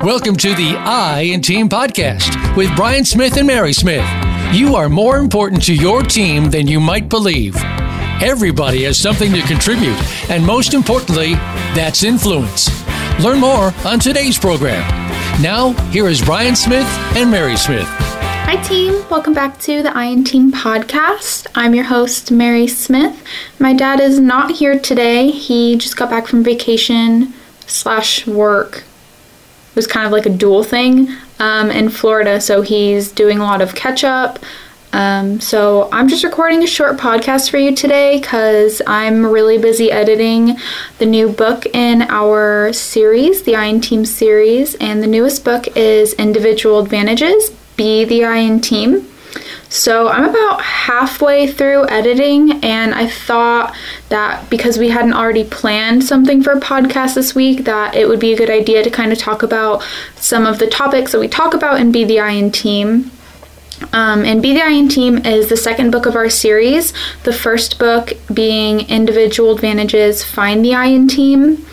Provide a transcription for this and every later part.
Welcome to the I in Team podcast with Brian Smith and Mary Smith. You are more important to your team than you might believe. Everybody has something to contribute, and most importantly, that's influence. Learn more on today's program. Now, here is Brian Smith and Mary Smith. Hi, team. Welcome back to the I in Team podcast. I'm your host, Mary Smith. My dad is not here today. He just got back from vacation slash work. It was kind of like a dual thing um, in Florida, so he's doing a lot of catch up. Um, so I'm just recording a short podcast for you today because I'm really busy editing the new book in our series, the I in Team series, and the newest book is Individual Advantages be the I in team. So I'm about halfway through editing, and I thought that because we hadn't already planned something for a podcast this week, that it would be a good idea to kind of talk about some of the topics that we talk about in Be the I in Team. Um, and Be the I in Team is the second book of our series, the first book being Individual Advantages Find the I in Team.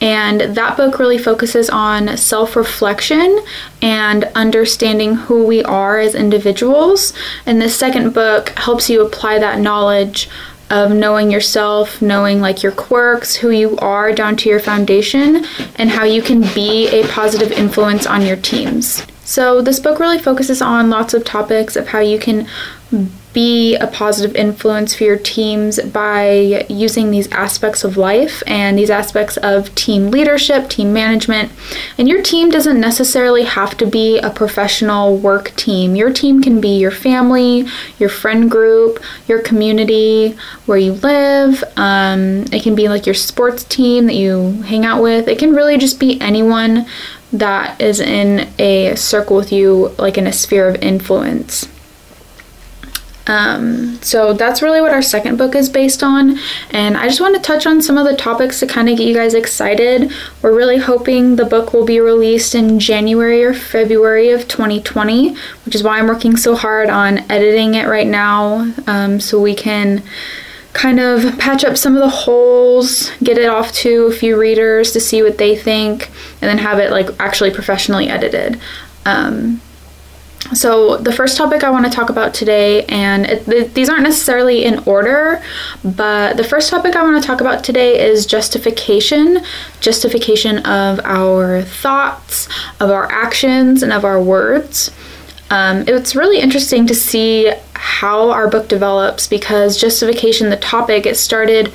And that book really focuses on self reflection and understanding who we are as individuals. And the second book helps you apply that knowledge of knowing yourself, knowing like your quirks, who you are down to your foundation, and how you can be a positive influence on your teams. So, this book really focuses on lots of topics of how you can be a positive influence for your teams by using these aspects of life and these aspects of team leadership, team management. And your team doesn't necessarily have to be a professional work team. Your team can be your family, your friend group, your community, where you live. Um, it can be like your sports team that you hang out with. It can really just be anyone that is in a circle with you, like in a sphere of influence. Um, so that's really what our second book is based on. And I just want to touch on some of the topics to kind of get you guys excited. We're really hoping the book will be released in January or February of 2020, which is why I'm working so hard on editing it right now um, so we can kind of patch up some of the holes, get it off to a few readers to see what they think, and then have it like actually professionally edited. Um, so, the first topic I want to talk about today, and it, th- these aren't necessarily in order, but the first topic I want to talk about today is justification justification of our thoughts, of our actions, and of our words. Um, it's really interesting to see how our book develops because justification, the topic, it started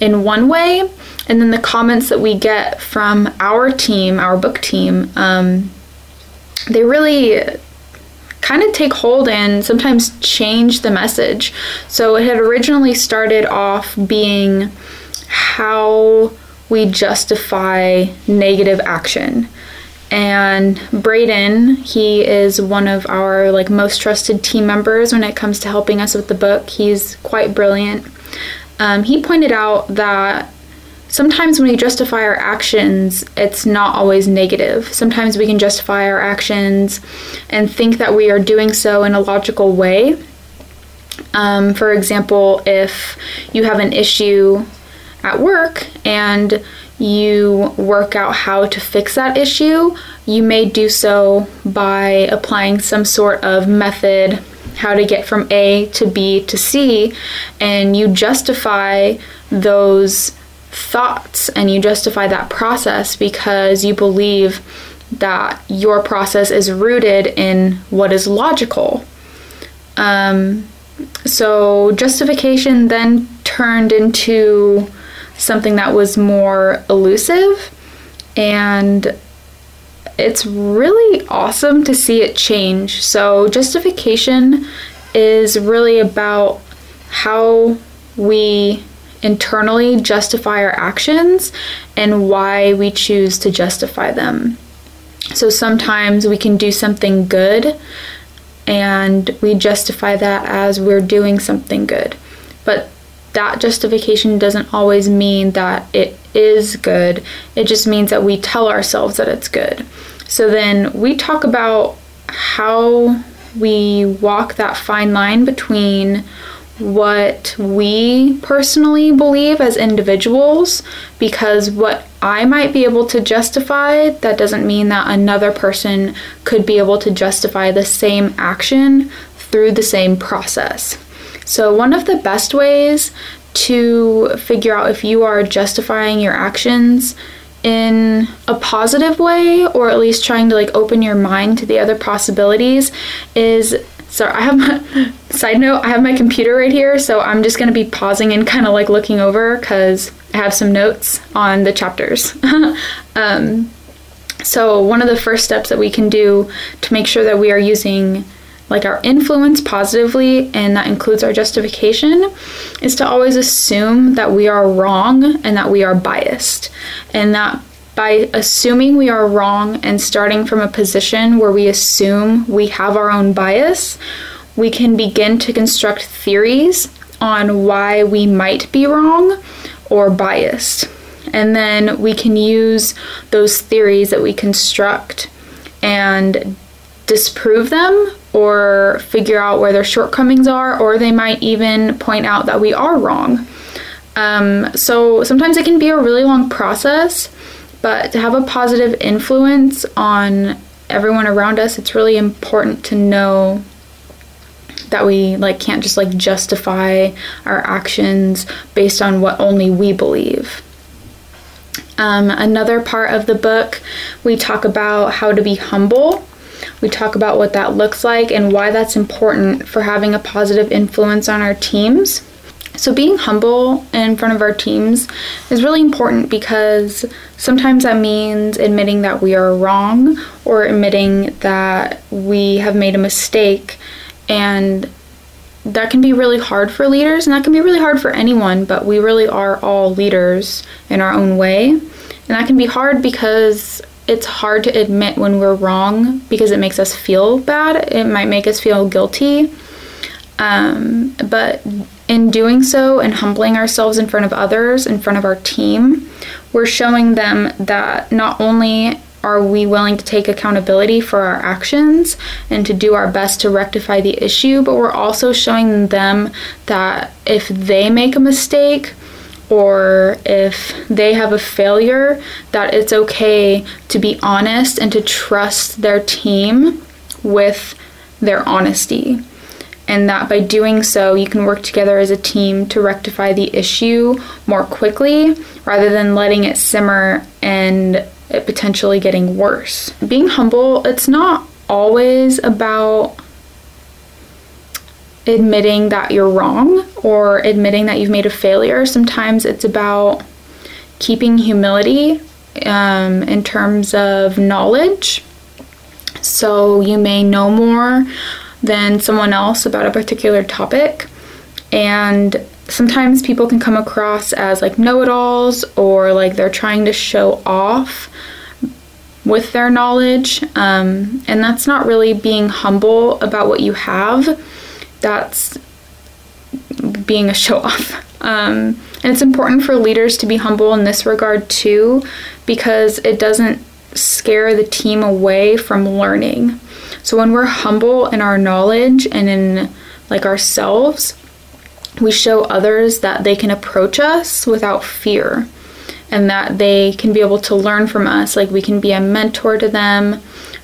in one way, and then the comments that we get from our team, our book team, um, they really kind of take hold and sometimes change the message. So it had originally started off being how we justify negative action. And Braden, he is one of our like most trusted team members when it comes to helping us with the book. He's quite brilliant. Um, he pointed out that sometimes when we justify our actions, it's not always negative. Sometimes we can justify our actions and think that we are doing so in a logical way. Um, for example, if you have an issue at work and you work out how to fix that issue, you may do so by applying some sort of method, how to get from A to B to C, and you justify those thoughts and you justify that process because you believe that your process is rooted in what is logical. Um, so justification then turned into something that was more elusive and it's really awesome to see it change. So justification is really about how we internally justify our actions and why we choose to justify them. So sometimes we can do something good and we justify that as we're doing something good. But that justification doesn't always mean that it is good, it just means that we tell ourselves that it's good. So then we talk about how we walk that fine line between what we personally believe as individuals because what I might be able to justify, that doesn't mean that another person could be able to justify the same action through the same process. So, one of the best ways to figure out if you are justifying your actions in a positive way or at least trying to like open your mind to the other possibilities is sorry i have my side note i have my computer right here so i'm just to be pausing and kind of like looking over because i have some notes on the chapters um, so one of the first steps that we can do to make sure that we are using like our influence positively, and that includes our justification, is to always assume that we are wrong and that we are biased. And that by assuming we are wrong and starting from a position where we assume we have our own bias, we can begin to construct theories on why we might be wrong or biased. And then we can use those theories that we construct and disprove them or figure out where their shortcomings are, or they might even point out that we are wrong. Um, so sometimes it can be a really long process, but to have a positive influence on everyone around us, it's really important to know that we like can't just like justify our actions based on what only we believe. Um, another part of the book, we talk about how to be humble we talk about what that looks like and why that's important for having a positive influence on our teams. So, being humble in front of our teams is really important because sometimes that means admitting that we are wrong or admitting that we have made a mistake. And that can be really hard for leaders and that can be really hard for anyone, but we really are all leaders in our own way. And that can be hard because it's hard to admit when we're wrong because it makes us feel bad. It might make us feel guilty. Um, but in doing so and humbling ourselves in front of others, in front of our team, we're showing them that not only are we willing to take accountability for our actions and to do our best to rectify the issue, but we're also showing them that if they make a mistake, or if they have a failure, that it's okay to be honest and to trust their team with their honesty. And that by doing so, you can work together as a team to rectify the issue more quickly rather than letting it simmer and it potentially getting worse. Being humble, it's not always about admitting that you're wrong or admitting that you've made a failure. Sometimes it's about keeping humility um, in terms of knowledge. So you may know more than someone else about a particular topic. And sometimes people can come across as like know it alls or like they're trying to show off with their knowledge. Um, and that's not really being humble about what you have that's being a show off. Um, and it's important for leaders to be humble in this regard too, because it doesn't scare the team away from learning. So when we're humble in our knowledge and in like ourselves, we show others that they can approach us without fear and that they can be able to learn from us. Like we can be a mentor to them,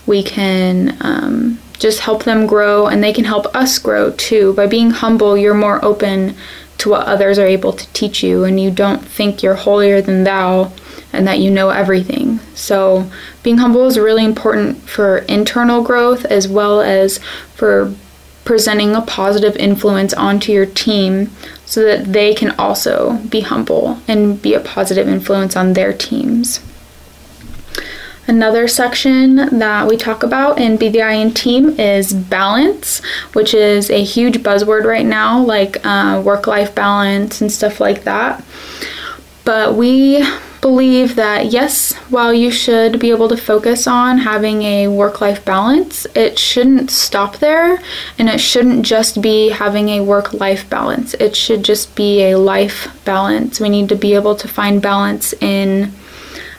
we can um, just help them grow and they can help us grow too. By being humble, you're more open to what others are able to teach you and you don't think you're holier than thou and that you know everything. So, being humble is really important for internal growth as well as for presenting a positive influence onto your team so that they can also be humble and be a positive influence on their teams. Another section that we talk about in Be the I in Team is balance, which is a huge buzzword right now, like uh, work life balance and stuff like that. But we believe that yes, while you should be able to focus on having a work life balance, it shouldn't stop there and it shouldn't just be having a work life balance. It should just be a life balance. We need to be able to find balance in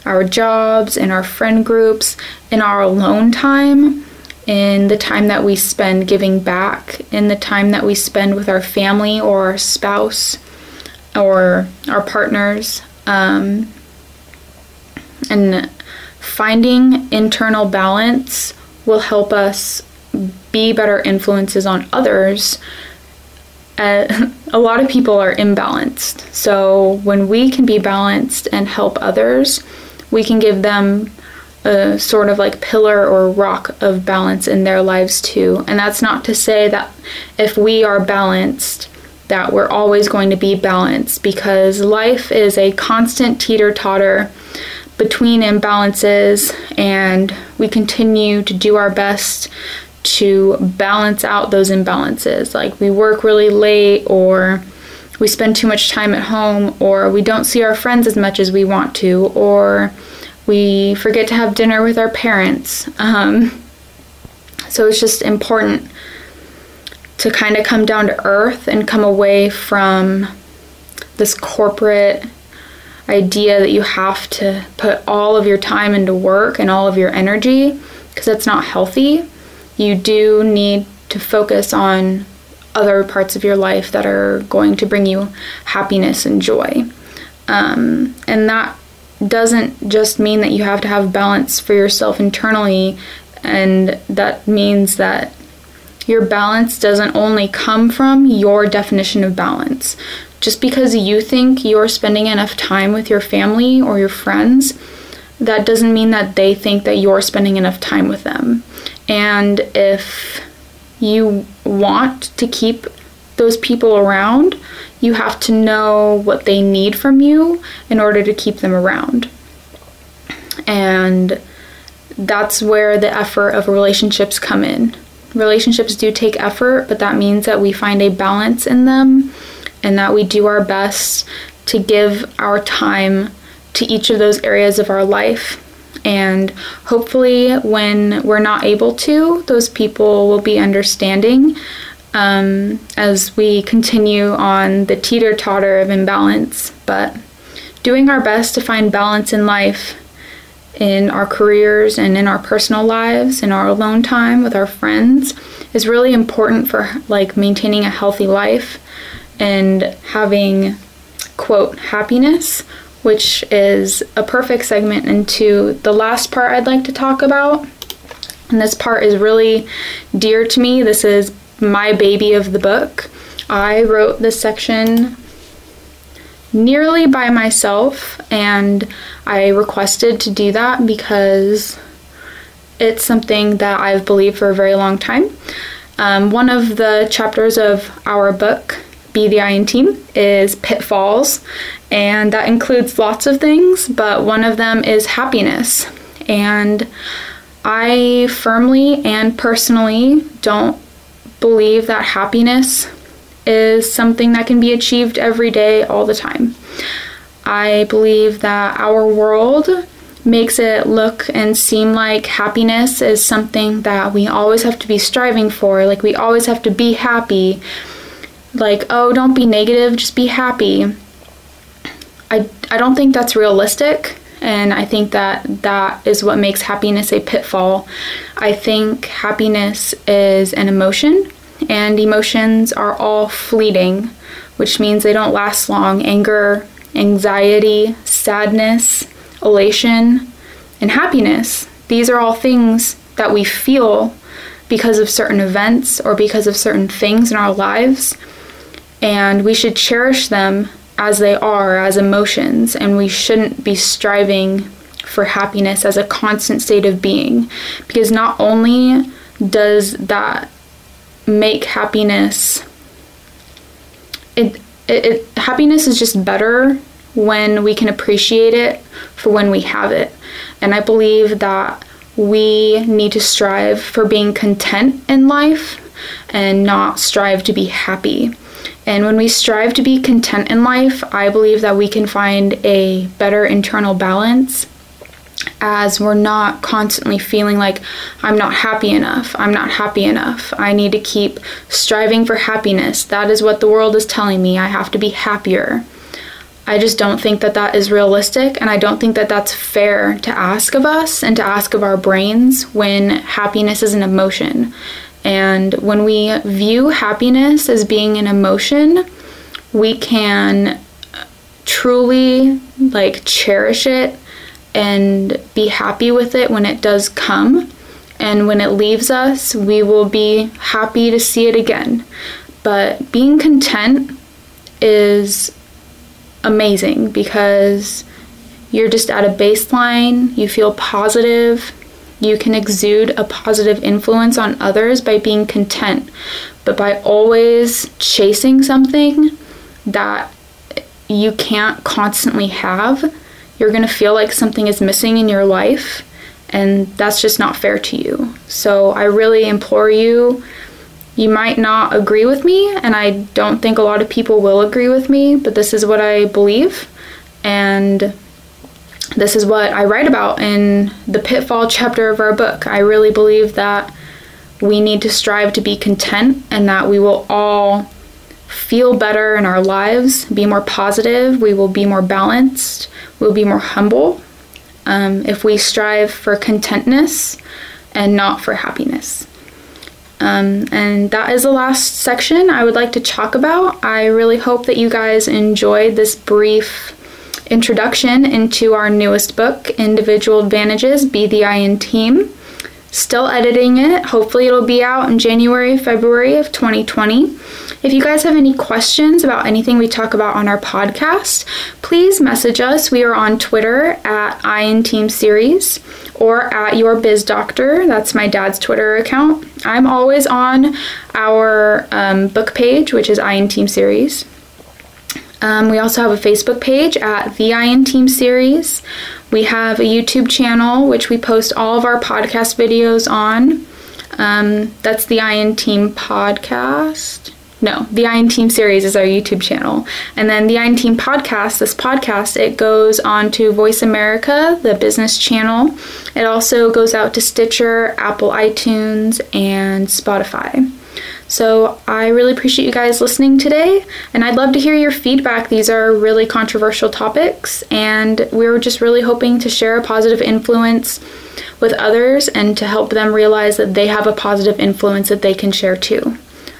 our jobs, in our friend groups, in our alone time, in the time that we spend giving back, in the time that we spend with our family or our spouse or our partners. Um, and finding internal balance will help us be better influences on others. Uh, a lot of people are imbalanced. So when we can be balanced and help others, we can give them a sort of like pillar or rock of balance in their lives too. And that's not to say that if we are balanced, that we're always going to be balanced because life is a constant teeter totter between imbalances, and we continue to do our best to balance out those imbalances. Like we work really late, or we spend too much time at home, or we don't see our friends as much as we want to, or we forget to have dinner with our parents. Um, so it's just important to kind of come down to earth and come away from this corporate idea that you have to put all of your time into work and all of your energy because that's not healthy. You do need to focus on other parts of your life that are going to bring you happiness and joy. Um, and that doesn't just mean that you have to have balance for yourself internally, and that means that your balance doesn't only come from your definition of balance. Just because you think you're spending enough time with your family or your friends, that doesn't mean that they think that you're spending enough time with them. And if you want to keep those people around, you have to know what they need from you in order to keep them around. And that's where the effort of relationships come in. Relationships do take effort, but that means that we find a balance in them and that we do our best to give our time to each of those areas of our life. And hopefully, when we're not able to, those people will be understanding um, as we continue on the teeter totter of imbalance. But doing our best to find balance in life, in our careers, and in our personal lives, in our alone time with our friends, is really important for like maintaining a healthy life and having quote happiness which is a perfect segment into the last part I'd like to talk about. And this part is really dear to me. This is my baby of the book. I wrote this section nearly by myself, and I requested to do that because it's something that I've believed for a very long time. Um, one of the chapters of our book, Be the I in Team, is pitfalls, and that includes lots of things, but one of them is happiness. And I firmly and personally don't believe that happiness is something that can be achieved every day, all the time. I believe that our world makes it look and seem like happiness is something that we always have to be striving for. Like, we always have to be happy. Like, oh, don't be negative, just be happy. I, I don't think that's realistic. And I think that that is what makes happiness a pitfall. I think happiness is an emotion, and emotions are all fleeting, which means they don't last long. Anger, anxiety, sadness, elation, and happiness. These are all things that we feel because of certain events or because of certain things in our lives, and we should cherish them as they are, as emotions, and we shouldn't be striving for happiness as a constant state of being. Because not only does that make happiness, it, it, it happiness is just better when we can appreciate it for when we have it. And I believe that we need to strive for being content in life and not strive to be happy. And when we strive to be content in life, I believe that we can find a better internal balance as we're not constantly feeling like I'm not happy enough, I'm not happy enough. I need to keep striving for happiness. That is what the world is telling me. I have to be happier. I just don't think that that is realistic, and I don't think that that's fair to ask of us and to ask of our brains when happiness is an emotion. And when we view happiness as being an emotion, we can truly like cherish it and be happy with it when it does come. And when it leaves us, we will be happy to see it again. But being content is amazing because you're just at a baseline, you feel positive, you can exude a positive influence on others by being content. But by always chasing something that you can't constantly have, you're going to feel like something is missing in your life, and that's just not fair to you. So I really implore you. You might not agree with me, and I don't think a lot of people will agree with me, but this is what I believe, and this is what I write about in the pitfall chapter of our book. I really believe that we need to strive to be content and that we will all feel better in our lives, be more positive, we will be more balanced, we'll be more humble um, if we strive for contentness and not for happiness. Um, and that is the last section I would like to talk about. I really hope that you guys enjoyed this brief introduction into our newest book, Individual Advantages Be the I in Team. Still editing it. Hopefully, it'll be out in January, February of 2020. If you guys have any questions about anything we talk about on our podcast, please message us. We are on Twitter at I in Team Series or at Your Biz Doctor. That's my dad's Twitter account. I'm always on our um, book page, which is I in Team Series. Um, we also have a Facebook page at the I in Team Series. We have a YouTube channel which we post all of our podcast videos on. Um, that's the I in Team podcast. No, the I in Team series is our YouTube channel. And then the I in Team podcast, this podcast, it goes on to Voice America, the business channel. It also goes out to Stitcher, Apple iTunes, and Spotify. So I really appreciate you guys listening today, and I'd love to hear your feedback. These are really controversial topics, and we're just really hoping to share a positive influence with others and to help them realize that they have a positive influence that they can share too.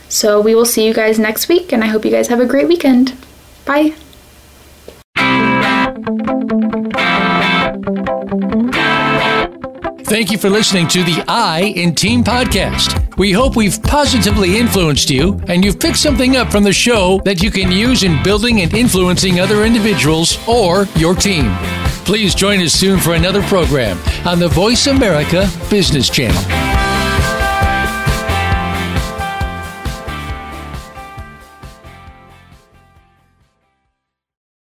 So we will see you guys next week, and I hope you guys have a great weekend. Bye. Thank you for listening to the I in Team podcast. We hope we've positively influenced you and you've picked something up from the show that you can use in building and influencing other individuals or your team. Please join us soon for another program on the Voice America Business Channel.